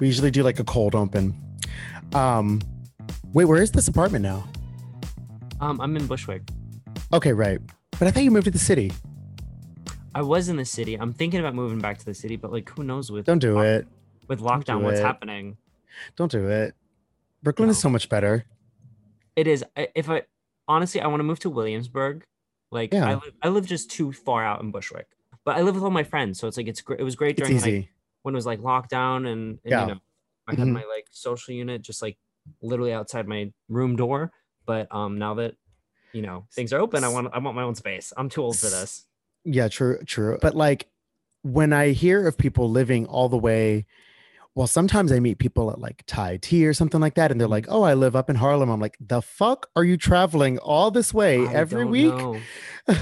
We usually do like a cold open. Um, wait, where is this apartment now? Um, I'm in Bushwick. Okay, right. But I thought you moved to the city. I was in the city. I'm thinking about moving back to the city, but like, who knows with Don't do lock- it. with lockdown do what's it. happening. Don't do it. Brooklyn is so much better. It is. If I honestly, I want to move to Williamsburg. Like, Yeah. I live, I live just too far out in Bushwick, but I live with all my friends, so it's like it's great. It was great It's during like easy. When it was like lockdown and, and Yeah. you know I had Mhm. my like social unit just like literally outside my room door. But um now that you know things are open, I want I want my own space. I'm too old for this. Yeah, true, true. But like when I hear of people living all the way, well, sometimes I meet people at like Thai tea or something like that, and they're like, Mm-hmm. "Oh, I live up in Harlem." I'm like, "The fuck are you traveling all this way I every week?" Could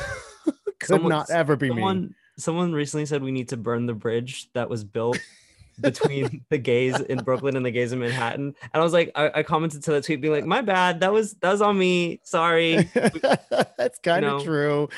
Someone- not ever be me. Someone recently said we need to burn the bridge that was built between the gays in Brooklyn and the gays in Manhattan. And I was like, I, I commented to that tweet being like, my bad, that was that was on me. Sorry. That's kind of know? true.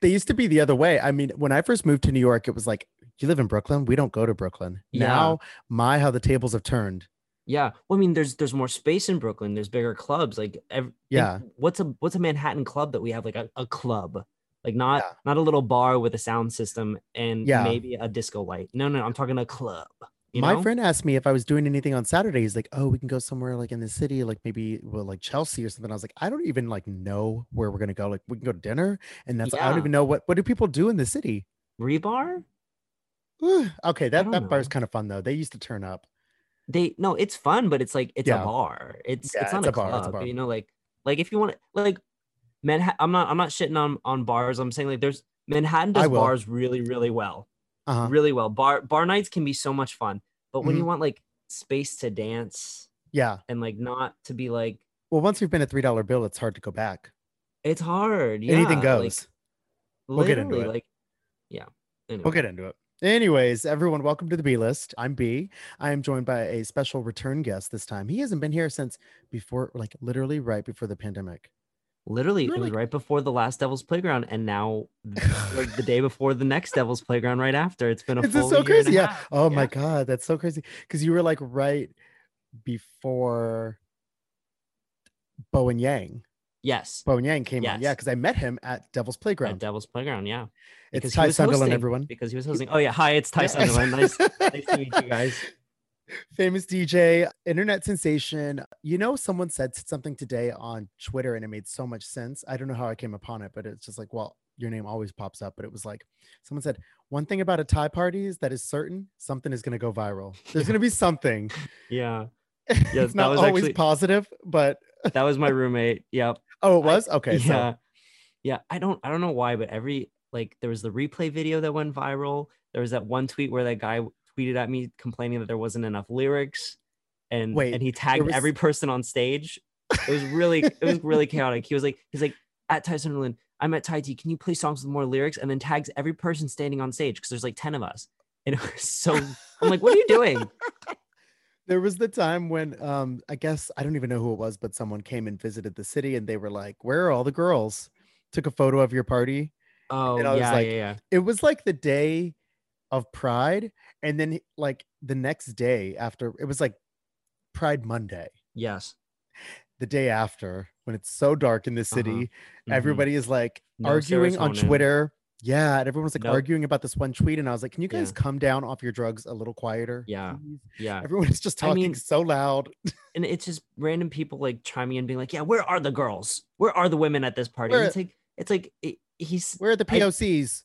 They used to be the other way. I mean, when I first moved to New York, it was like, "You live in Brooklyn? We don't go to Brooklyn." Yeah. Now, my how the tables have turned. Yeah. Well, I mean, there's there's more space in Brooklyn. There's bigger clubs. Like ev- think, Yeah. What's a what's a Manhattan club that we have? Like a, a club. Like not Yeah. not a little bar with a sound system and Yeah. maybe a disco light. No, no, I'm talking a club. You my know? friend asked me if I was doing anything on Saturday. He's like, "Oh, we can go somewhere like in the city, like maybe well, like Chelsea or something." I was like, "I don't even like know where we're gonna go. Like, we can go to dinner, and that's I don't even know what what do people do in the city." Rebar? okay, that that bar's know. kind of fun though. They used to turn up. They no, it's fun, but it's like it's Yeah. a bar. It's Yeah, it's not it's a a bar, club. a bar. You know, like like if you want to like Manhattan. I'm not I'm not shitting on on bars. I'm saying like there's Manhattan does bars really really well. Uh-huh. really well. Bar bar nights can be so much fun, but when Mm-hmm. you want like space to dance Yeah. and like not to be like Well, once you've been a three dollar bill, it's hard to go back. it's hard. Anything yeah, like, goes. We'll get into it. Like, yeah. Anyway. We'll get into it. Anyways, everyone, welcome to the B list. I'm B. I am joined by a special return guest this time. He hasn't been here since before, like literally right before the pandemic. Literally, You're it was right before the last Devil's Playground, and now like the day before the next Devil's Playground, right after. It's been a Is full this so year crazy? Yeah. half. Oh my god, that's so crazy. Because you were like right before Bowen Yang. Yes. Bowen Yang came on. Yeah, because I met him at Devil's At Playground. Devil's Playground, yeah. It's Because he Ty was Sunderland, hosting- everyone. Because he was hosting. Oh yeah, hi, it's Ty Yeah. Sunderland. Nice, nice to meet you guys. Famous DJ, internet sensation. You know, someone said something today on Twitter and it made so much sense. I don't know how I came upon it, but it's just like, well, your name always pops up. But it was like, someone said, one thing about a Ty party is that is certain something is going to go viral. There's going to be something. Yeah, Yeah, it's not always actually- positive, but that was my roommate. Yep. oh, it I- was okay. yeah So yeah i don't i don't know why but every like there was the replay video that went viral there was that one tweet where that guy tweeted at me complaining that there wasn't enough lyrics and Wait, and he tagged was- every person on stage. It was really it was really chaotic. He was like he's like at ty sunderland i'm at ty t can you play songs with more lyrics? And then tags every person standing on stage because there's like 10 of us. And it was so i'm like what are you doing? There was the time when um I guess I don't even know who it was, but someone came and visited the city and they were like, Where are all the girls? Took a photo of your party. oh And I was yeah, like, yeah yeah. it was like the day of pride. And then like the next day after it was like pride monday. Yes. The day after when it's so dark in the city Mhm. everybody is like No arguing on twitter. Yeah and everyone was like Nope. arguing about this one tweet and i was like can you guys Yeah. come down off your drugs a little quieter Yeah. please?" yeah. Everyone is just I talking mean- so loud. and it's just random people like chiming in being like yeah where are the girls? Where are the women at this party? Where- it's like it's like it, he's where are the I- pocs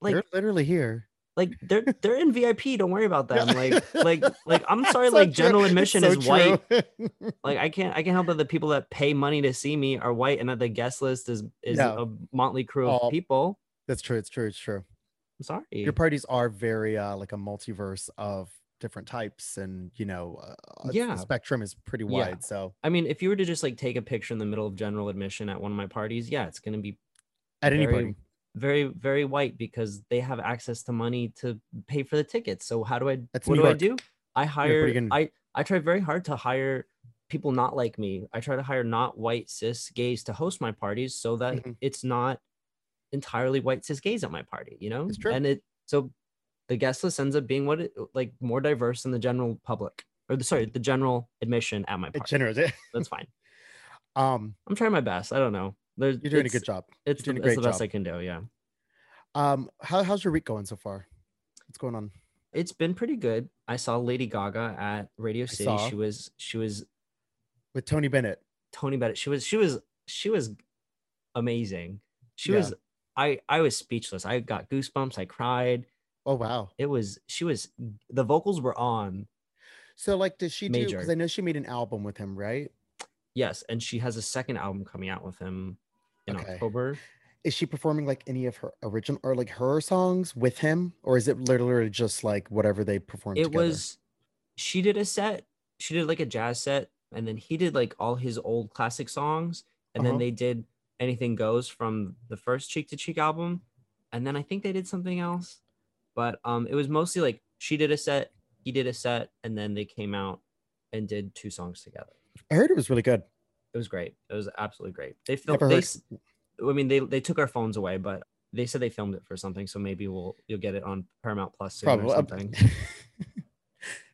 like they're literally here like they're they're in vip don't worry about them like like like i'm sorry like true. general It's admission so is white like i can't i can't help that the people that pay money to see me are white and that the guest list is is Yeah. a motley crew of Oh, people that's true it's true it's true i'm sorry your parties are very uh like a multiverse of different types and you know uh, Yeah. the spectrum is pretty Yeah. wide so i mean if you were to just like take a picture in the middle of general admission at one of my parties yeah it's gonna be at any very, party very very white because they have access to money to pay for the tickets so how do i That's what New do i do i hire i i try very hard to hire people not like me i try to hire not white cis gays to host my parties so that Mhm. it's not entirely white cis gays at my party you know It's true. and it so the guest list ends up being what it like more diverse than the general public or the sorry the general admission at my party. Generous. That's fine. um, I'm trying my best. I don't know. There's, you're doing a good job. It's the, it's the best job. I can do. Yeah. Um, how, how's your week going so far? What's going on? It's been pretty good. I saw Lady Gaga at Radio City. She was she was With Tony Bennett. Tony Bennett. She was she was she was amazing. She Yeah. was I I was speechless. I got goosebumps. I cried. Oh wow. It was she was the vocals were on. So like, does she do? Because I know she made an album with him, right? Yes, and she has a second album coming out with him in Okay. October. Is she performing like any of her original or like her songs with him, or is it literally just like whatever they performed? It together? was she did a set. She did like a jazz set, and then he did like all his old classic songs, and Uh-huh. then they did Anything Goes from the first Cheek to Cheek album, and then I think they did something else, but um, it was mostly like she did a set, he did a set, and then they came out and did two songs together. I heard it was really good. It was great. It was absolutely great. They filmed. They, I mean, they they took our phones away, but they said they filmed it for something, so maybe we'll you'll get it on Paramount Plus soon Probably. or uh, something.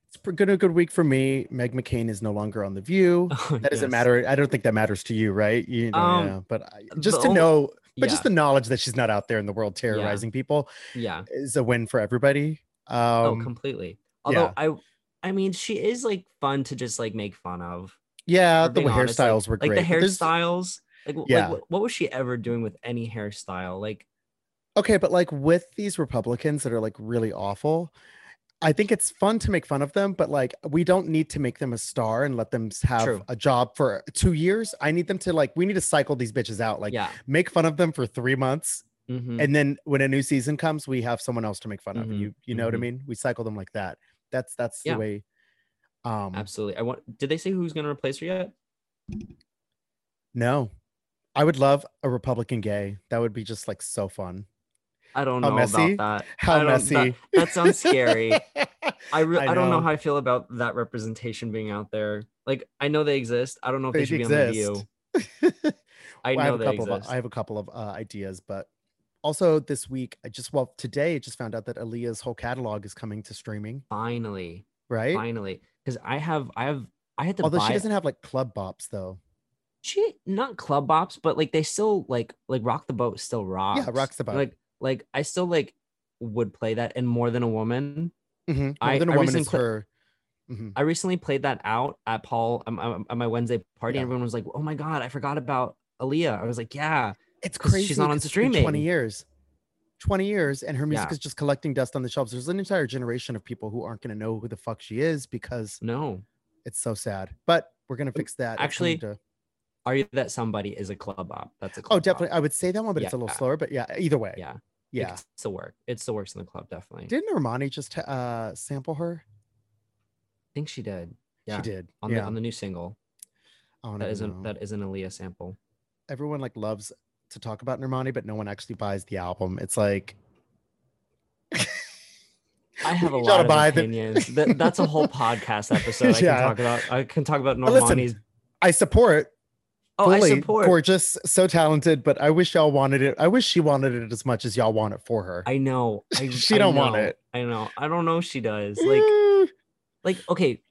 it's been a good week for me. Meg McCain is no longer on the View. That doesn't matter. I don't think that matters to you, right? You know, Um, yeah. But I, just to ol- know, but Yeah. just the knowledge that she's not out there in the world terrorizing people yeah. is a win for everybody. Um, oh, completely. Although I, I mean, she is like fun to just like make fun of. Yeah, the honest, like- hairstyles were like great. the hairstyles. Like, Yeah. like what, was she ever doing with any hairstyle? Like, Okay, but like with these Republicans that are like really awful, I think it's fun to make fun of them, but like we don't need to make them a star and let them have True. a job for two years. I need them to like we need to cycle these bitches out. Like yeah. make fun of them for three months, mhm. and then when a new season comes, we have someone else to make fun of. Mhm, You you know what I mhm. mean? We cycle them like that. That's that's Yeah. the way. Um, Absolutely. I want. Did they say who's gonna replace her yet? no, I would love a Republican gay. That would be just like so fun. I don't How know messy? about that. How I messy. That, that sounds scary. I, re- I I, don't know how I feel about that representation being out there. Like, I know they exist. I don't know if they, They should be on the exist. view. I Well, know have a they couple exist. of I have a couple of uh, ideas, but also this week I just well today I just found out that Aaliyah's whole catalog is coming to streaming, finally, right? finally, because I have, I have, I had to Although she doesn't have like club bops though. she not club bops, but like they still like like rock the boat still rocks. Yeah, rocks the Boat. Like like I still like would play that and more than a woman. Mhm. More I- than a I woman recently is pla- her. Mhm. I recently played that out at Paul um, um, at my Wednesday party. Yeah. Everyone was like, "Oh my god, I forgot about Aaliyah." I was like, "Yeah, it's crazy. she's not on been Twenty years. 20 years and her music Yeah. is just collecting dust on the shelves. There's an entire generation of people who aren't going to know who the fuck she is because no." it's so sad. But we're going to fix that. Actually, to- Are you that somebody is a club op? That's a oh, club op. definitely. I would say that one, but it's a little slower. But yeah, either way. Yeah, Yeah. It still work. It still works in the club, definitely. Didn't Normani just uh, sample her? I think she did. Yeah, She did. on yeah. the on the new single. Oh, That isn't know. that is an Aaliyah sample. Everyone like loves to talk about Normani, but no one actually buys the album. It's like I have a need y'all to lot of the- opinions. that, that's a whole podcast episode. I Yeah. can talk about. I can talk about Normani's. I support. Oh, I fully, support. Gorgeous, so talented, but I wish y'all wanted it. I wish she wanted it as much as y'all want it for her. I know. I, She I don't want it. I know. I don't know. if She does. Like, Eh, like okay,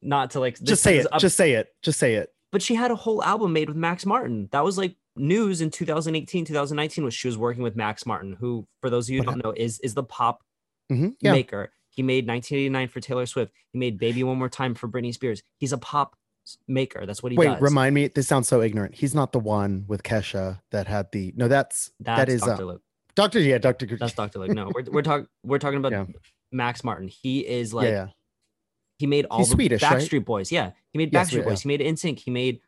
not to like just say it. up- Just say it. Just say it. but she had a whole album made with Max Martin. That was like news in 2018, 2019 was she was working with Max Martin, who for those of you who don't know is is the pop Mhm, Yeah. maker. He made 1989 for Taylor Swift. He made Baby One More Time for Britney Spears. He's a pop maker. That's what he Wait, does. remind me. This sounds so ignorant. He's not the one with Kesha that had the. No, that's That's that is Dr. uh, Luke. Doctor. Yeah, Doctor. That's Dr. Luke. No, we're we're talking we're talking about Yeah. Max Martin. He is like yeah, yeah. he made all He's the Swedish, right? Backstreet Boys. Yeah, he made Backstreet Swede- Boys. He made NSYNC. He made,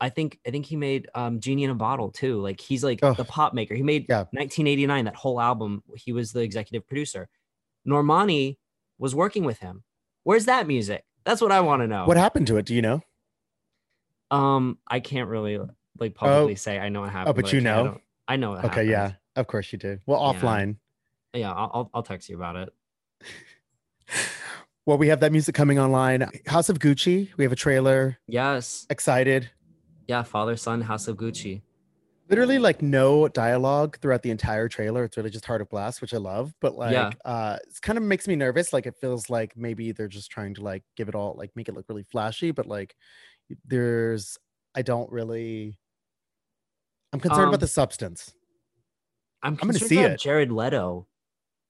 I think, I think he made um Genie in a Bottle too. Like he's like Ugh. the pop maker. He made Yeah. 1989 that whole album. He was the executive producer. Normani was working with him. Where's that music? That's what I want to know. What happened to it? Do you know? um, I can't really like publicly say I know what happened. Oh, but I you can't- I know? I know. What Okay, yeah, of course you do. Well, offline. yeah. I'll, I'll I'll text you about it. Well, we have that music coming online. House of Gucci. We have a trailer. Yes. Excited. Yeah. Father Son House of Gucci. Literally, like no dialogue throughout the entire trailer. It's really just Heart of Glass, which I love. But like, Yeah. uh, it kind of makes me nervous. Like, it feels like maybe they're just trying to like give it all, like make it look really flashy. But like, there's, I don't really. I'm concerned Um, about the substance. I'm, gonna see about it. Jared Leto.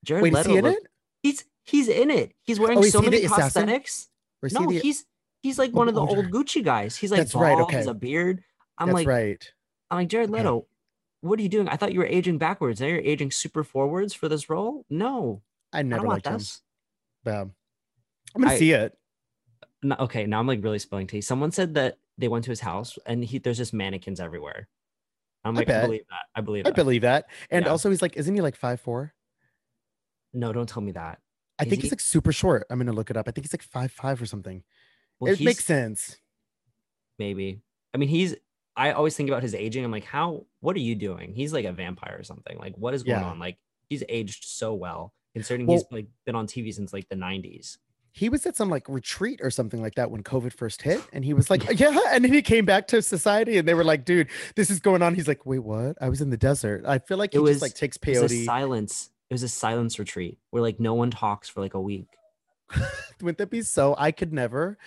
Jared Wait, is Leto. he in look- it? He's he's in it. He's wearing Oh, so he many prosthetics. No, he's he's like one of the oh, old Gucci guys. He's like That's right, bald, okay. Has a beard. I'm that's like right. I'm like Jared Okay. Leto. What are you doing? I thought you were aging backwards. Now you're aging super forwards for this role. No, I I never don't liked him. this. But, um, I'm gonna I- see it. No, okay, now I'm like really spilling tea. Someone said that they went to his house and he there's just mannequins everywhere. I'm like, I, bet. believe that. I believe I that. believe that. And Yeah. also, he's like, isn't he like five four? no, don't tell me that. I Is think he? he's like super short. I'm gonna look it up. I think he's like five five or something. Well, it makes sense. maybe. I mean, he's. I always think about his aging. I'm like, how? What are you doing? He's like a vampire or something. Like, what is going Yeah. on? Like, he's aged so well, considering Well- he's like been on TV since like the 90s. He was at some like retreat or something like that when COVID first hit, and he was like, "Yeah," and then he came back to society, and they were like, "Dude, this is going on." He's like, "Wait, what? I was in the desert." I feel like It was- just like takes It was a peyote. silence. It was a silence retreat where like no one talks for like a week. Wouldn't that be so? I could never,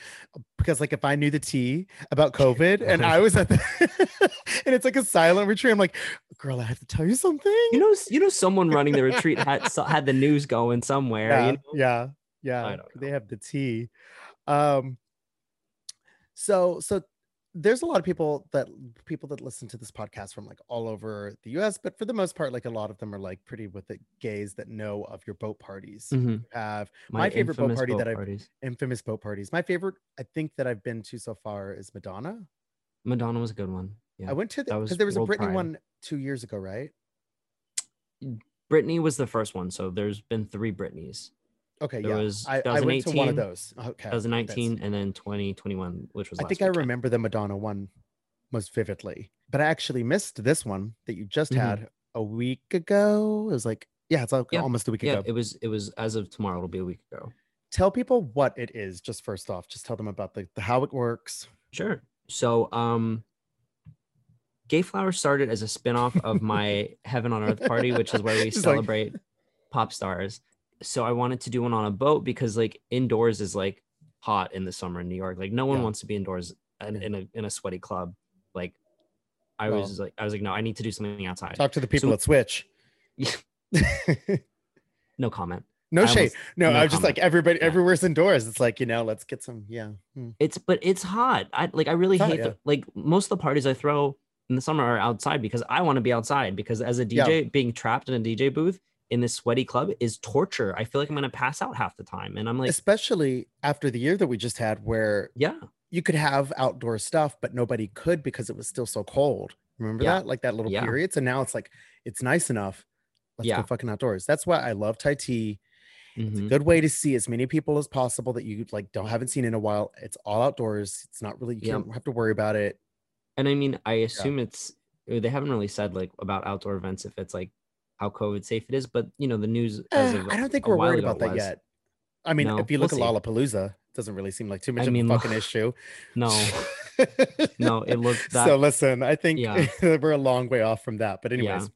because like if I knew the tea about COVID and I was at the, and it's like a silent retreat, I'm like, "Girl, I have to tell you something." You know, you know, someone running the retreat had had the news going somewhere. yeah, You know? yeah, yeah. They have the tea. Um. So, so there's a lot of people that people that listen to this podcast from like all over the U.S., but for the most part, like a lot of them are like pretty with the gays that know of your boat parties. Mhm. You have My favorite boat party that I've- parties. infamous boat parties. My favorite, I think that I've been to so far is Madonna. Madonna was a good one. Yeah. I went to the that because there was a Britney Pride. one two years ago, right? Brittany was the first one, so there's been three Britneys. Okay, There yeah. was I, I went to one of 2018, those. Okay, that's- 2019 and then 2021, which was I think I remember the Madonna one most vividly, but I actually missed this one that you just Mhm. had a week ago. It was like, yeah, it's like Yeah, almost a week Yeah, ago. it was it was as of tomorrow. It'll be a week ago. tell people what it is, just first off. Just tell them about the, the how it works. Sure. So, um, Gayflower started as a spin-off of my Heaven on Earth party, which is where we Just like- celebrate pop stars. So I wanted to do one on a boat because like indoors is like hot in the summer in New York. Like no one Yeah. wants to be indoors in, in a in a sweaty club. Like I Well- was like I was like no, I need to do something outside. Talk to the people So- at Switch. No comment. no shade. almost- No, no I was just like everybody, Yeah. everywhere's indoors. It's like you know, let's get some. Yeah. hmm. It's but it's hot. I like I really It's hot, hate yeah. the, like most of the parties I throw in the summer are outside because I want to be outside because as a. DJ being trapped in a DJ booth in this sweaty club is torture. I feel like I'm gonna pass out half the time. And I'm like, Especially after the year that we just had, where yeah, you could have outdoor stuff, but nobody could because it was still so cold. Remember Yeah. that? Like that little Yeah. period. So now it's like it's nice enough. Let's Yeah. go fucking outdoors. That's why I love Tai Chi. It's a mhm, good way to see as many people as possible that you like don't haven't seen in a while. It's all outdoors. It's not really you Yep. can't have to worry about it. and I mean I assume it's they haven't really said like about outdoor events if it's like how COVID safe it is, but you know the news as of I don't think we're worried about that was. yet. I mean, No, if you we'll look at Lollapalooza, it doesn't really seem like too much I of mean, a fucking issue. No, no, it looked that so listen, I think Yeah. we're a long way off from that. But anyways,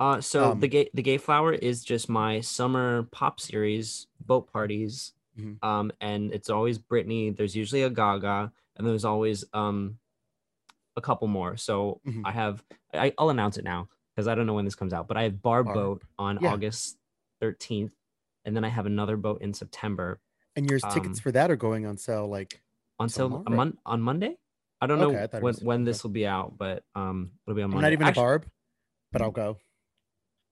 Uh, so Um, the gay the Gayflower is just my summer pop series boat parties. Mhm. Um, and it's always Britney. There's usually a Gaga, and there's always um a couple more. So Mhm. I have I, I'll announce it now because I don't know when this comes out, but I have Barb, Barb. Boat on Yeah. August 13th, and then I have another boat in September and your tickets um, for that are going on sale like on sale a Tomorrow? mon- on Monday. I don't Okay, know I when when this will be out, but um it'll be on I'm Monday. not even Actu- a barb, but I'll go.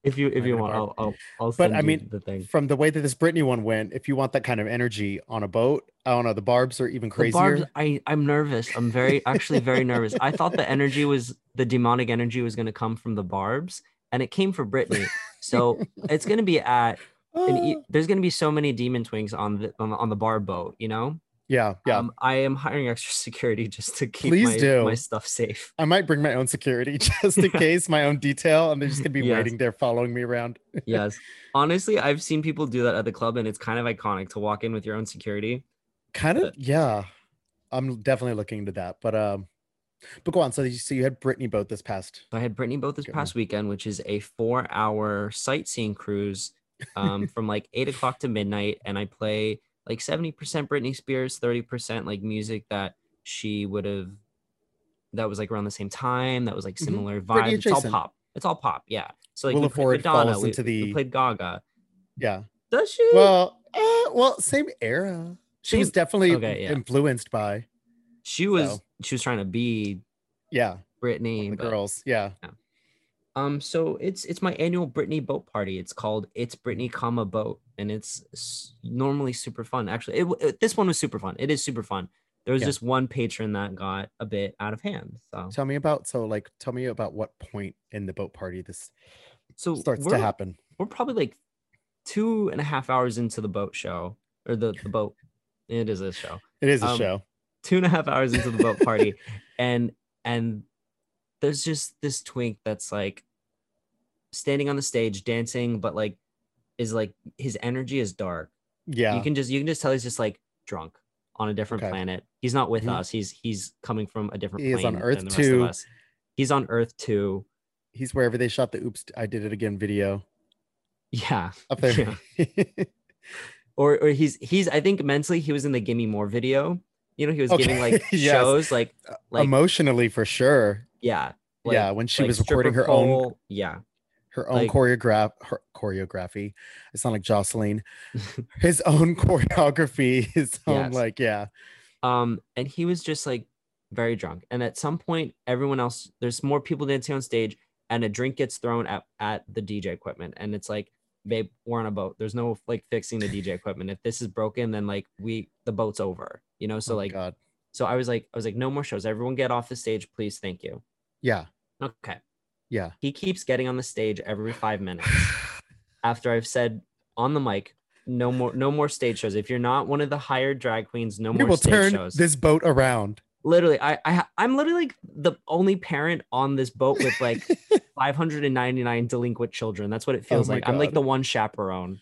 If you if you want, I'll I'll, I'll But I mean, the thing. From the way that this Britney one went, if you want that kind of energy on a boat, I don't know, the barbs are even The crazier. barbs, I I'm nervous. I'm very actually very nervous. I thought the energy was the demonic energy was going to come from the barbs, and it came for Britney. So it's going to be at an there's going to be so many demon twinks on the on the, on the barb boat. You know. Yeah, yeah. Um, I am hiring extra security just to keep Please my, do. my stuff safe. I might bring my own security just in case, my own detail, and they're just gonna be Yes. waiting there following me around. Yes. Honestly, I've seen people do that at the club, and it's kind of iconic to walk in with your own security. Kind of, But- yeah. I'm definitely looking into that, but um, But go on. So you so you had Brittany boat this past. I had Brittany boat this past weekend, which is a four-hour sightseeing cruise um, from like eight o'clock to midnight, and I play like seventy percent Britney Spears, thirty percent like music that she would have. That was like around the same time. That was like Mhm. similar Britney vibe. It's all pop. It's all pop. Yeah. So like Willa we played Madonna. We, into we the- played Gaga. Yeah. Does she? Well, uh, well, same era. She was definitely okay, yeah. influenced by. she was. so. She was trying to be Yeah, Britney. the but- girls. Yeah. Um, so it's it's my annual Britney boat party. It's called It's Britney, comma boat, and it's s- normally super fun. Actually, it, it- this one was super fun. It is super fun. There was Yeah. just one patron that got a bit out of hand. So Tell me about so like tell me about what point in the boat party this so starts to happen. We're probably like two and a half hours into the boat show or the the boat. It is a show. It is a um, show. two and a half hours into the boat party and and there's just this twink that's like standing on the stage dancing but like is like his energy is dark Yeah. you can just you can just tell he's just like drunk on a different Okay. planet he's not with Mhm. us he's he's coming from a different He is on Earth than the rest too. he's on earth too He's wherever they shot the oops I did it again video yeah up there. Yeah. or or he's he's i think mentally he was in the gimme more video you know he was giving like yes. shows like like Emotionally for sure. Yeah yeah, when she like was recording her own yeah her own like- choreograph her choreography. I sound like Jocelyn. His own choreography, his own Yes. like yeah. um and he was just like very drunk and at some point everyone else there's more people dancing on stage and a drink gets thrown at, at the dj equipment and it's like babe we're on a boat there's no like fixing the dj equipment if this is broken then like we the boat's over you know so Oh like God. so i was like i was like no more shows everyone get off the stage please thank you Yeah. okay Yeah. he keeps getting on the stage every five minutes after i've said on the mic no more no more stage shows if you're not one of the hired drag queens no we more will stage turn shows this boat around. literally I, I i'm literally like the only parent on this boat with like 599 delinquent children that's what it feels Oh like i'm like the one chaperone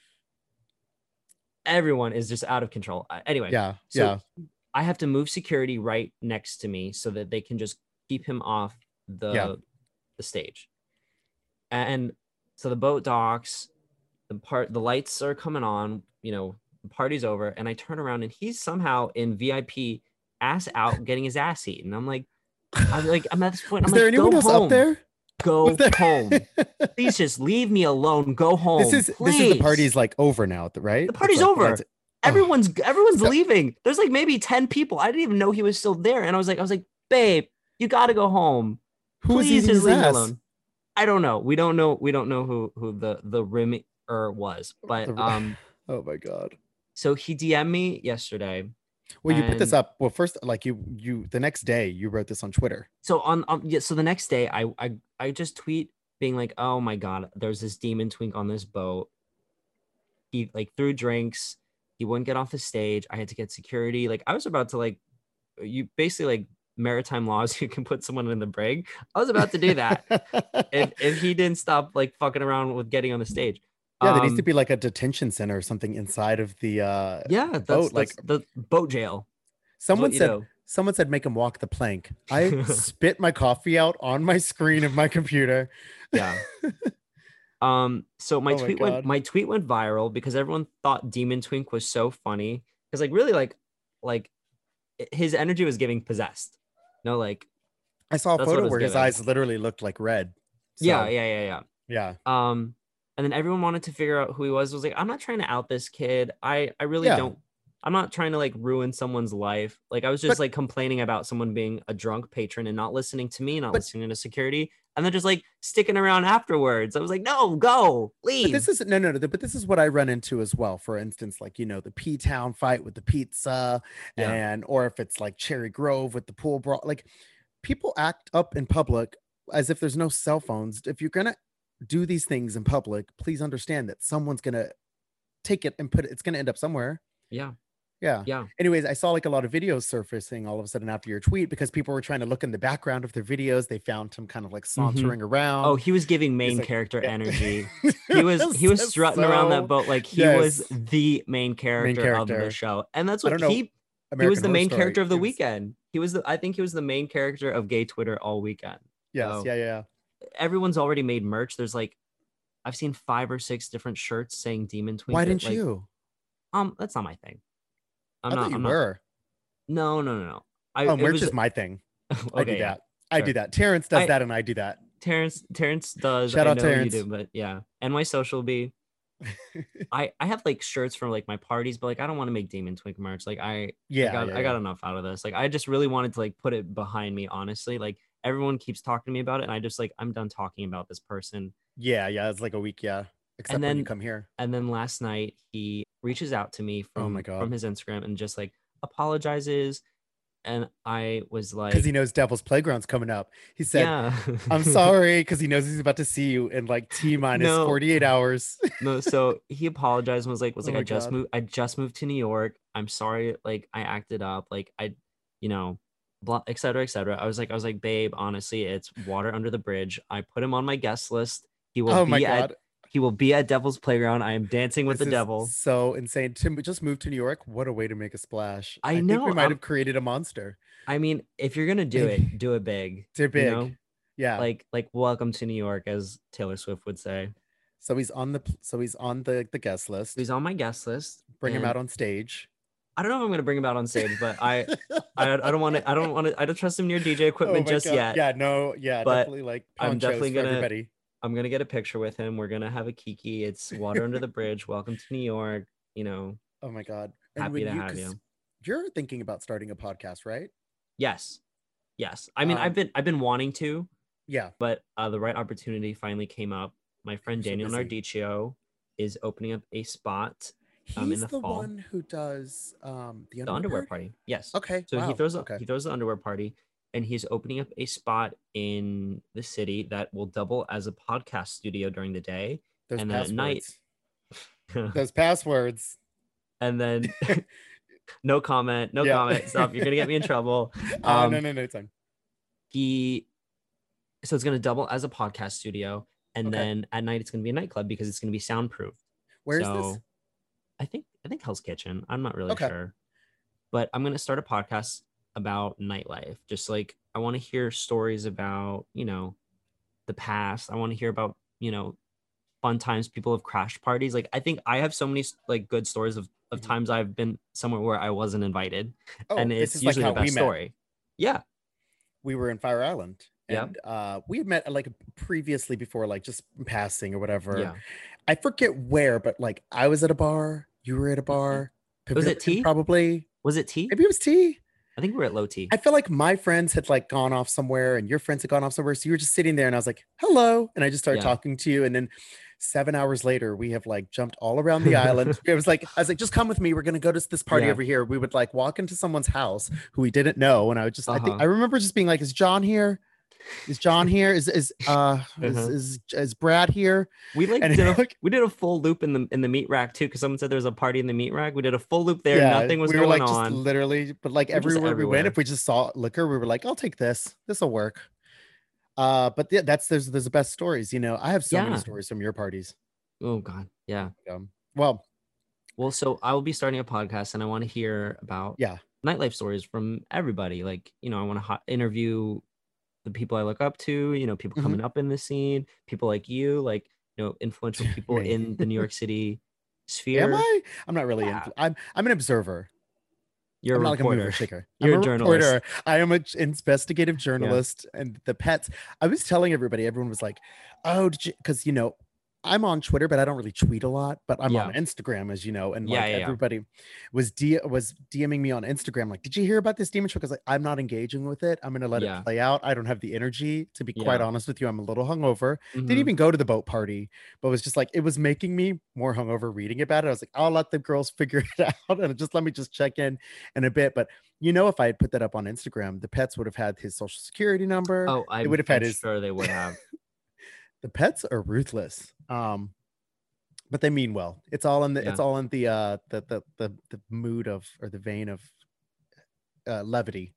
everyone is just out of control Uh, anyway yeah. so yeah. i have to move security right next to me so that they can just keep him off the Yeah. the stage and so the boat docks the part the lights are coming on you know the party's over and i turn around and he's somehow in vip ass out getting his ass eaten i'm like i'm like i'm at this point Is i'm there like anyone go else home up there? go there- home please just leave me alone go home this is this is the party's like over now, right? The party's like, over. that's- Oh. everyone's everyone's leaving. There's like maybe 10 people. I didn't even know he was still there. And I was like, I was like, babe, you gotta go home. Who Please just leave ass? alone. I don't know. We don't know. We don't know who who the the rimmer was. But um, Oh my god. so he DM'd me yesterday. Well, you put this up. Well, first, like you, you the next day you wrote this on Twitter. So on, on yeah, so the next day I I I just tweet being like, oh my god, there's this demon twink on this boat. He like threw drinks. He wouldn't get off the stage. I had to get security. Like I was about to like you basically like maritime laws, you can put someone in the brig. I was about to do that if if he didn't stop like fucking around with getting on the stage. yeah, there needs to Um, be like a detention center or something inside of the. uh yeah, that's, boat, that's like- the boat jail. Someone said. do. Someone said make him walk the plank. I spit my coffee out on my screen of my computer. yeah um so my Oh tweet God. went my tweet went viral because everyone thought demon twink was so funny because like really like like his energy was giving possessed no like I saw a photo where his giving. eyes literally looked like red. yeah So, yeah yeah yeah yeah. um and then everyone wanted to figure out who he was I was like i'm not trying to out this kid i i really Yeah. don't i'm not trying to like ruin someone's life like i was just But- like complaining about someone being a drunk patron and not listening to me not But- listening to security and then just like sticking around afterwards i was like no go leave But this is no, no, no. But this is what I run into as well. For instance, like you know the P Town fight with the pizza, Yeah. and or if it's like Cherry Grove with the pool brawl. Like people act up in public as if there's no cell phones. If you're gonna do these things in public, please understand that someone's gonna take it and put it. It's gonna end up somewhere. yeah Yeah. yeah Anyways, I saw like a lot of videos surfacing all of a sudden after your tweet because people were trying to look in the background of their videos. They found him kind of like sauntering around. Oh, he was giving main like- character yeah. energy. He was he was strutting around that boat like he was the main character, of the show, and that's what don't know, he he was the main Story. character of the He was- weekend. he was the I think he was the main character of gay Twitter all weekend. Yes, So- yeah, yeah. Everyone's already made merch. There's like I've seen five or six different shirts saying Demon Twink. Why didn't like, you? Um, that's not my thing. I'm I not. you I'm not- were. No, no, no, no. I, oh, it merch was- is my thing. I okay, do yeah. that. I sure. do that. Terrence does I- that, and I do that. Terrence Terrence does. Shout I out know Terrence. you do, but yeah. And my social be I I have like shirts from like my parties, but like I don't want to make Demon Twink merch. Like I yeah, I got yeah, I got yeah. enough out of this. Like I just really wanted to like put it behind me, honestly. Like everyone keeps talking to me about it, and I just like I'm done talking about this person. yeah, yeah. It's like a week, yeah. Except when you then- come here. And then last night he reaches out to me Oh from my God. from his Instagram and just like apologizes. And I was like, Because he knows Devil's Playground's coming up. He said, yeah, I'm sorry, because he knows he's about to see you in like T minus No. 48 hours. no, so he apologized and was like, was Oh like, my I just God. moved, I just moved to New York. I'm sorry, like I acted up, like I, you know, blah, et cetera, et cetera. I was like, I was like, babe, honestly, it's water under the bridge. I put him on my guest list. He will oh be my at God. He will be at Devil's Playground. I am dancing with This the devil. So insane. Tim just moved to New York. What a way to make a splash. I think know, we might I'm- have created a monster. I mean, if you're gonna do it, do it big. You big. know? yeah. Like like welcome to New York, as Taylor Swift would say. so he's on the so he's on the the guest list. He's on my guest list. Bring him out on stage. I don't know if I'm gonna bring him out on stage, but I I, I don't want to I don't want to I don't trust him near DJ Oh equipment my just God. yet. Yeah, no, yeah, But definitely like I'm definitely gonna- everybody. I'm gonna get a picture with him. We're gonna have a kiki. It's water under the bridge. Welcome to New York. You know, Oh my god. Happy when to have you. You're thinking about starting a podcast, right? yes, yes. I mean, Um, I've been I've been wanting to, Yeah. but uh, the right opportunity finally came up. My friend so Daniel busy. Nardicio is opening up a spot, He's Um, in the the, fall. one who does um the, the underwear party. Yes. Okay. So he throws a, okay. he throws the underwear party, and he's opening up a spot in the city that will double as a podcast studio during the day, Those and then at night-. Those passwords. and then no comment, no Yeah. comment. Stop! You're gonna get me in trouble. Oh Um, no, no, no, it's fine. he so it's going to double as a podcast studio and Okay. then at night it's going to be a nightclub because it's going to be soundproof Where's so this? i think i think hell's kitchen i'm not really Okay. sure but i'm going to start a podcast about nightlife just like i want to hear stories about you know the past i want to hear about you know fun times people have crashed parties like i think i have so many like good stories of, of Mhm. times i've been somewhere where i wasn't invited Oh, and it's like usually how the we best met. story yeah We were in Fire Island. Yeah. And uh we had met like previously before, like just passing or whatever. yeah I forget where, but like I was at a bar, you were at a bar. Mm-hmm. Was it Tea? Probably. was it tea Maybe it was tea. I think we are at low tea I feel like my friends had like gone off somewhere and your friends had gone off somewhere. So you were just sitting there and I was like, hello. And I just started Yeah. talking to you. And then seven hours later, we have like jumped all around the island. It was like, I was like, just come with me. We're going to go to this party Yeah. over here. We would like walk into someone's house who we didn't know. And I would just, I think, Uh-huh. I remember just being like, is John here? Is John here? Is, is, uh, is, Uh-huh. is, is Brad here? We like did a, we did a full loop in the in the meat rack too, because someone said there was a party in the meat rack. We did a full loop there. Nothing was we were going like on. just literally, but like We're everywhere we went, if we just saw liquor, we were like, I'll take this. This will work. Uh, but yeah, that's there's there's the best stories. You know, I have so many stories from your parties. oh God, yeah. Um, well, Well, so I will be starting a podcast, and I want to hear about Yeah. nightlife stories from everybody. Like you know, I want to ho- interview the people I look up to. You know, people Mhm. coming up in the scene, people like you, like you know, influential people in the New York City sphere. am I? I'm not really. Yeah. influ- I'm I'm an observer. You're I'm a not like a mover reporter. shaker. You're I'm a journalist. reporter. I am an investigative journalist, and the pets. I was telling everybody. Everyone was like, "Oh, did you?" Because you know, I'm on Twitter, but I don't really tweet a lot. But I'm on Instagram, as you know, and like Yeah, yeah, yeah. everybody was D was DMing me on Instagram, like, "Did you hear about this demon show?" Because like, I'm not engaging with it. I'm gonna let Yeah. it play out. I don't have the energy to be quite honest with you. I'm a little hungover. Mhm. Didn't even go to the boat party, but was just like it was making me more hungover reading about it. I was like, I'll let the girls figure it out and just let me just check in in a bit. But you know, if I had put that up on Instagram, the pets would have had his social security number. Oh, I would have had his- Sure, they would have. The pets are ruthless. Um, but they mean well. It's all in the it's all in the uh the the the, the mood of or the vein of uh levity.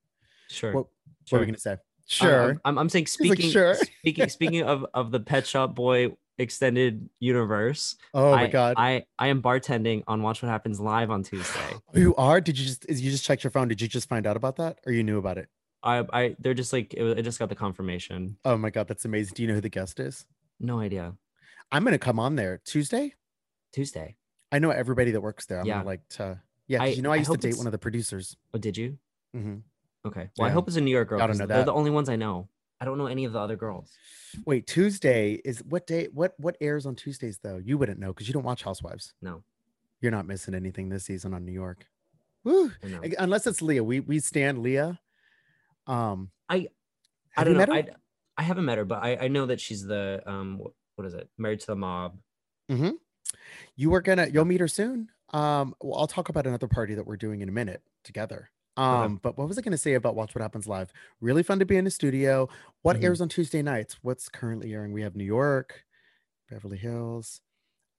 Sure. What, what sure. were we gonna say? Sure. I'm, I'm saying like, speaking "Sure." speaking speaking of of the pet shop boy extended universe. Oh my I, god. I I am bartending on Watch What Happens live on Tuesday. you are? Did you just is you just checked your phone? Did you just find out about that? Or you knew about it? I I they're just like it, I just got the confirmation. Oh my god, that's amazing. Do you know who the guest is? No idea. I'm gonna come on there Tuesday. Tuesday. I know everybody that works there. I'm Yeah. gonna like to yeah, I- you know I I used to date one of the producers. Oh, did you? Mm-hmm. Okay. Well, I hope it's a New York girl. I don't know They're the only ones I know. I don't know any of the other girls. Wait, Tuesday is what day? What what airs on Tuesdays though? You wouldn't know because you don't watch Housewives. No. You're not missing anything this season on New York. Woo. I know. Ag- Unless it's Leah. We we stand Leah. Um I- I don't know. I I haven't met her, but I I know that she's the um what, what is it? Married to the mob. Mm-hmm. You were gonna you'll meet her soon. Um, well, I'll talk about another party that we're doing in a minute together. Um, but what was I gonna say about Watch What Happens Live? Really fun to be in the studio. What Mhm. airs on Tuesday nights? What's currently airing? We have New York, Beverly Hills.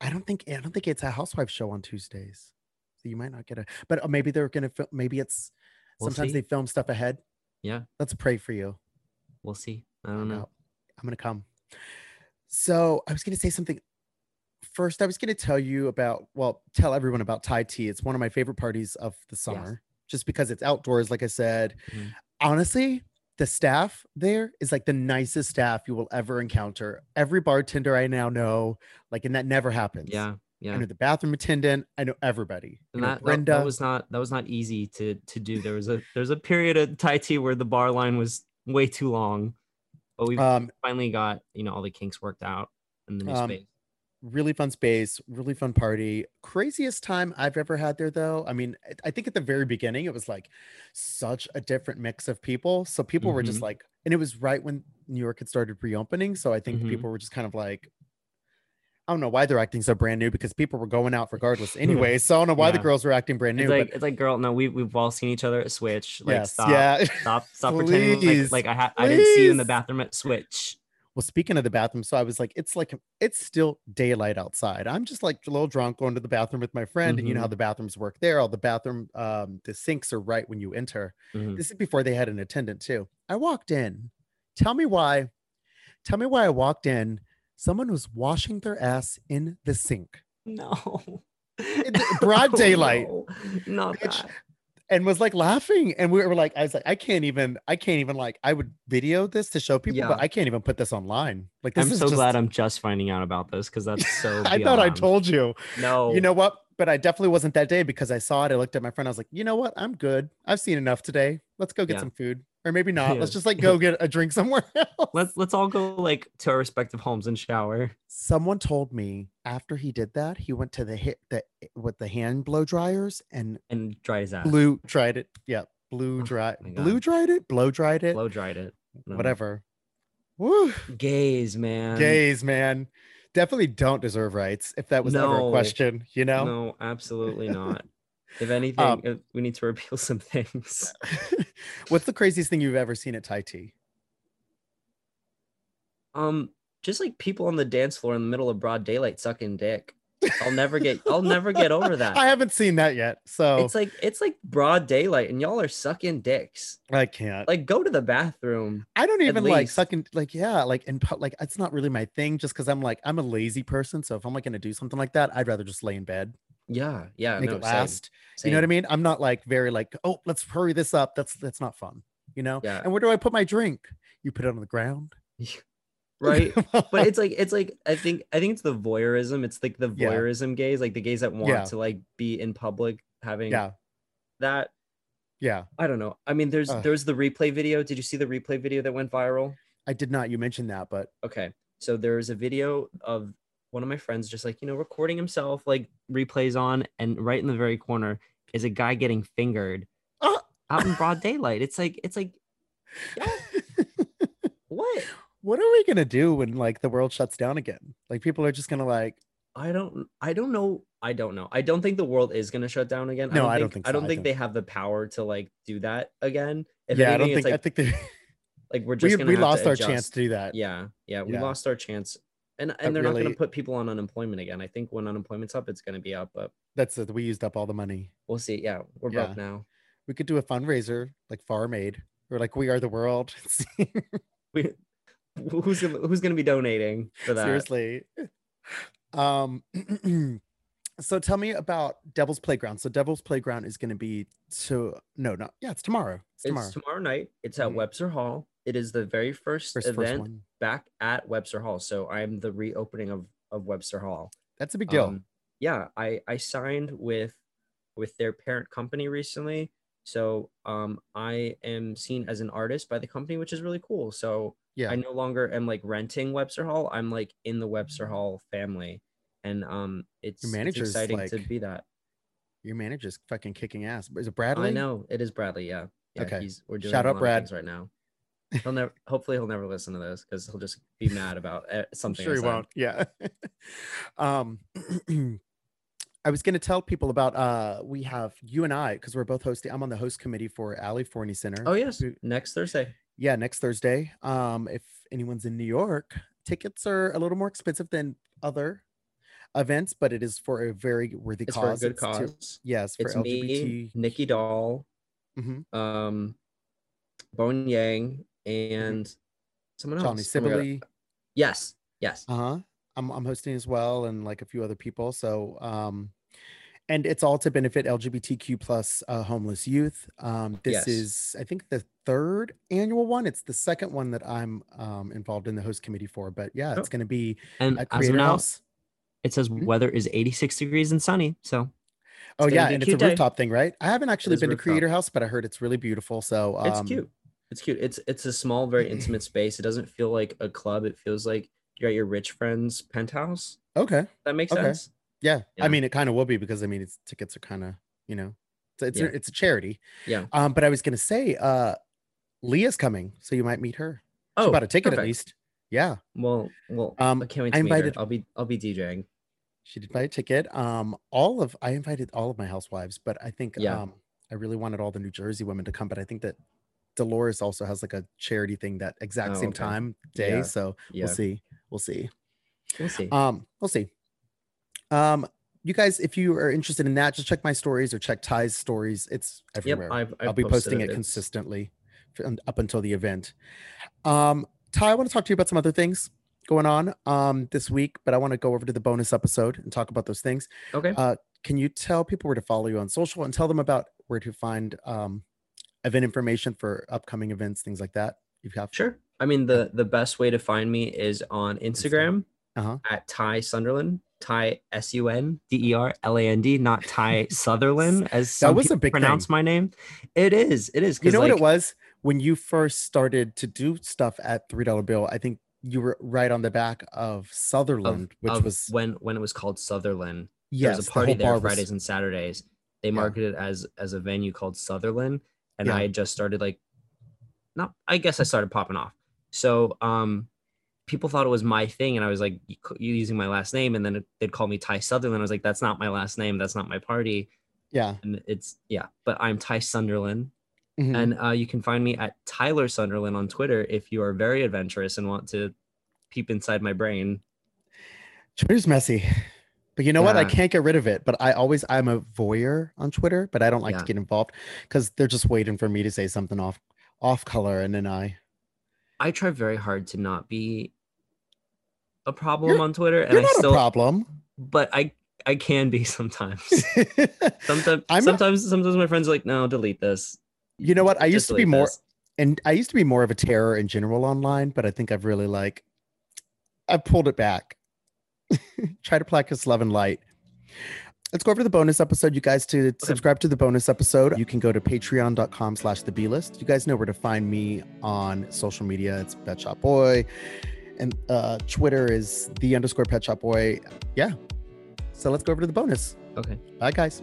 I don't think I don't think it's a housewife show on Tuesdays. So you might not get a but uh, maybe they're gonna film maybe it's We'll sometimes see. they film stuff ahead. Yeah. Let's pray for you. We'll see. I don't know. I'm gonna come. So I was gonna say something. First, I was gonna tell you about, well, tell everyone about Thai tea. It's one of my favorite parties of the summer, just because it's outdoors, like I said. Mhm. Honestly, the staff there is like the nicest staff you will ever encounter. Every bartender I now know, like, and that never happens. Yeah. I Yeah. know the bathroom attendant. I know everybody. I And know that, that Brenda. that was not that was not easy to to do. There was a there's a period at Thai tea where the bar line was way too long, but we um, finally got you know all the kinks worked out in the new Um, space. really fun space, really fun party. Craziest time I've ever had there, though. I mean, I- I think at the very beginning, it was like such a different mix of people. So people were just Mhm. like, and it was right when New York had started reopening. So I think Mhm. people were just kind of like, I don't know why they're acting so brand new because people were going out regardless anyway. So I don't know why the girls were acting brand new. It's like but it's like girl, no, we we've all seen each other at Switch. Like yes, stop, yeah. stop, stop pretending like, like I had I didn't see you in the bathroom at Switch. Well, speaking of the bathroom, so I was like, it's like it's still daylight outside. I'm just like a little drunk going to the bathroom with my friend, and you know how Mhm. the bathrooms work there. All the bathroom, um, the sinks are right when you enter. Mhm. This is before they had an attendant too. I walked in. Tell me why. Tell me why I walked in. Someone was washing their ass in the sink No. broad Oh, daylight. no. Not Bitch, that. and was like laughing. And we were like, I was like, I can't even, I can't even like, I would video this to show people, Yeah. but I can't even put this online. Like, this I'm so just, glad I'm just finding out about this because that's so. I thought I told you. No. You know what? But I definitely wasn't that day because I saw it. I looked at my friend. I was like, you know what? I'm good. I've seen enough today. Let's go get Yeah. some food, or maybe not. Let's just like go get a drink somewhere else. let's let's all go like to our respective homes and shower. Someone told me after he did that, he went to the hit the with the hand blow dryers and and dry his ass. Blue dried it. Yeah, blue Oh dry, blew God. dried it, blow dried it, Blow dried it. No. whatever. Woo, Gays, man. gays, man, definitely don't deserve rights. If that was ever a question, you know. No, absolutely not. If anything, Um, we need to repeal some things. What's the craziest thing you've ever seen at Thai tea? Um, just like people on the dance floor in the middle of broad daylight sucking dick. I'll never get. I'll never get over that. I haven't seen that yet, so It's like it's like broad daylight, and y'all are sucking dicks. I can't. Like, go to the bathroom. I don't even like sucking like yeah, like and like it's not really my thing just because I'm like I'm a lazy person. So if I'm like gonna do something like that, I'd rather just lay in bed, Yeah, yeah. make no, it same, last. You know what I mean? I'm not like very like, oh, let's hurry this up. That's that's not fun, you know? Yeah. And where do I put my drink? You put it on the ground. Right. but it's like it's like I think I think it's the voyeurism. It's like the Yeah. voyeurism gays, like the gays that want Yeah. to like be in public having yeah, that. yeah. I don't know. I mean, there's Ugh. there's the replay video. Did you see the replay video that went viral? I did not. You mentioned that, but Okay. So there's a video of one of my friends just like, you know, recording himself, like replays on, and right in the very corner is a guy getting fingered Ah! out in broad daylight. It's like, it's like, what? what are we gonna do when like the world shuts down again? Like people are just gonna like I don't I don't know. I don't know. I don't think the world is gonna shut down again. No, I don't think I so don't think either. they have the power to like do that again. If yeah, I don't think it's I think they, like we're just we we lost our chance to do that. Yeah, yeah, we Yeah. lost our chance. And and they're not gonna put people on unemployment again. I think when unemployment's up, it's gonna be up, but That's it. We used up all the money. we'll see. Yeah, we're Yeah. broke now. We could do a fundraiser like Farm Aid or like We Are the World. We who's who's gonna be donating for that? Seriously. Um so tell me about Devil's Playground. So Devil's Playground is gonna be to no, no, yeah, it's tomorrow. It's tomorrow. It's tomorrow night. It's at Mhm. Webster Hall. It is the very first, First, first event one. back at Webster Hall. So I'm the reopening of of Webster Hall. That's a big deal. Um, yeah, I I signed with with their parent company recently. So um I am seen as an artist by the company, which is really cool. So yeah. I no longer am like renting Webster Hall. I'm like in the Webster Hall family. And um it's, it's manager's, exciting to be that. Your manager's fucking kicking ass. Is it Bradley? I know it is Bradley. Yeah. yeah Okay. He's we're doing Shout out Brad. right now. He'll never. hopefully, he'll never listen to this because he'll just be mad about eh, I'm something. Sure he said. won't. Yeah. um I was gonna tell people about uh we have you and I because we're both hosting. I'm on the host committee for Ali Forney Center. Oh yes, next Thursday. yeah, next Thursday. Um, if anyone's in New York, tickets are a little more expensive than other events, but it is for a very worthy It's for a cause. good It's to- cause. yes, for It's LGBT. me, Nikki Doll, Mhm. um, Bowen Yang, and someone else. Johnny Oh. Sibilly. Yes, yes. Uh huh. I'm I'm hosting as well, and like a few other people. So um, and it's all to benefit LGBTQ plus uh, homeless youth. Um, this Yes. is I think the third annual one. It's the second one that I'm um involved in the host committee for. But yeah, it's Oh. going to be And at as of Creator now, House. It says Mhm. weather is 86 degrees and sunny. So Oh yeah, and it's a cute day. rooftop thing, right? I haven't actually been to rooftop. Creator House, but I heard it's really beautiful. So um, it's cute. It's cute. It's it's a small, very intimate space. It doesn't feel like a club. It feels like you're at your rich friend's penthouse. Okay. That makes Okay. sense. Yeah. Yeah. I mean, it kind of will be because I mean, it's tickets are kind of you know, it's it's, Yeah. a, it's a charity. Yeah. Um, but I was gonna say, uh, Leah's coming, so you might meet her. She Oh, bought a ticket at least. Yeah, Well, well, Um, I can't wait I to meet her. I'll be I'll be DJing. She did buy a ticket. Um, all of I invited all of my housewives, but I think Yeah. um, I really wanted all the New Jersey women to come. But I think that Dolores also has like a charity thing that exact Oh, same okay. time day. Yeah. So Yeah, we'll see. We'll see. we'll see. Um, we'll see. Um, you guys, if you are interested in that, just check my stories or check Ty's stories. It's yep, everywhere. I've, I've I'll be posting it It's- consistently up until the event. Um, Ty, I want to talk to you about some other things going on um this week, but I want to go over to the bonus episode and talk about those things. Okay. Uh, can you tell people where to follow you on social and tell them about where to find um event information for upcoming events, things like that? You have Sure. I mean the the best way to find me is on Instagram Uh-huh. at Ty Sunderland. Ty S U N D E R L A N D, not Ty Sutherland, as some was a big pronounce thing. my name. It is. It is. You know what it was when you first started to do stuff at three dollar bill. I think you were right on the back of of- Sutherland, which of was when when it was called Sutherland. yes, There's a party whole there bar was- Fridays and Saturdays. They Yeah. marketed it as as a venue called Sutherland, and Yeah. I had just started like, not. I guess I started popping off. So um, people thought it was my thing, and I was like using my last name, and then it, they'd call me Ty Sutherland. I was like, that's not my last name. That's not my party. yeah. And it's yeah, but I'm Ty Sunderland, mhm. and uh, you can find me at Tyler Sunderland on Twitter if you are very adventurous and want to peep inside my brain. Twitter's messy. But you know what? I can't get rid of it. But I always I'm a voyeur on Twitter, but I don't like Yeah. to get involved because they're just waiting for me to say something off off color and then I I try very hard to not be a problem You're- on Twitter, and I not still a problem. but I I can be sometimes. Sometimes I'm sometimes sometimes my friends are like, no, delete this. You know what? I used to be more this." and I used to be more of a terror in general online, but I think I've really like I've pulled it back. Try to practice love and light. Let's go over to the bonus episode. You guys to subscribe to the bonus episode. You can go to patreon.com slash the B list. You guys know where to find me on social media. It's Pet Shop Boy. And uh Twitter is the underscore pet shop boy. Yeah. So let's go over to the bonus. Okay. Bye guys.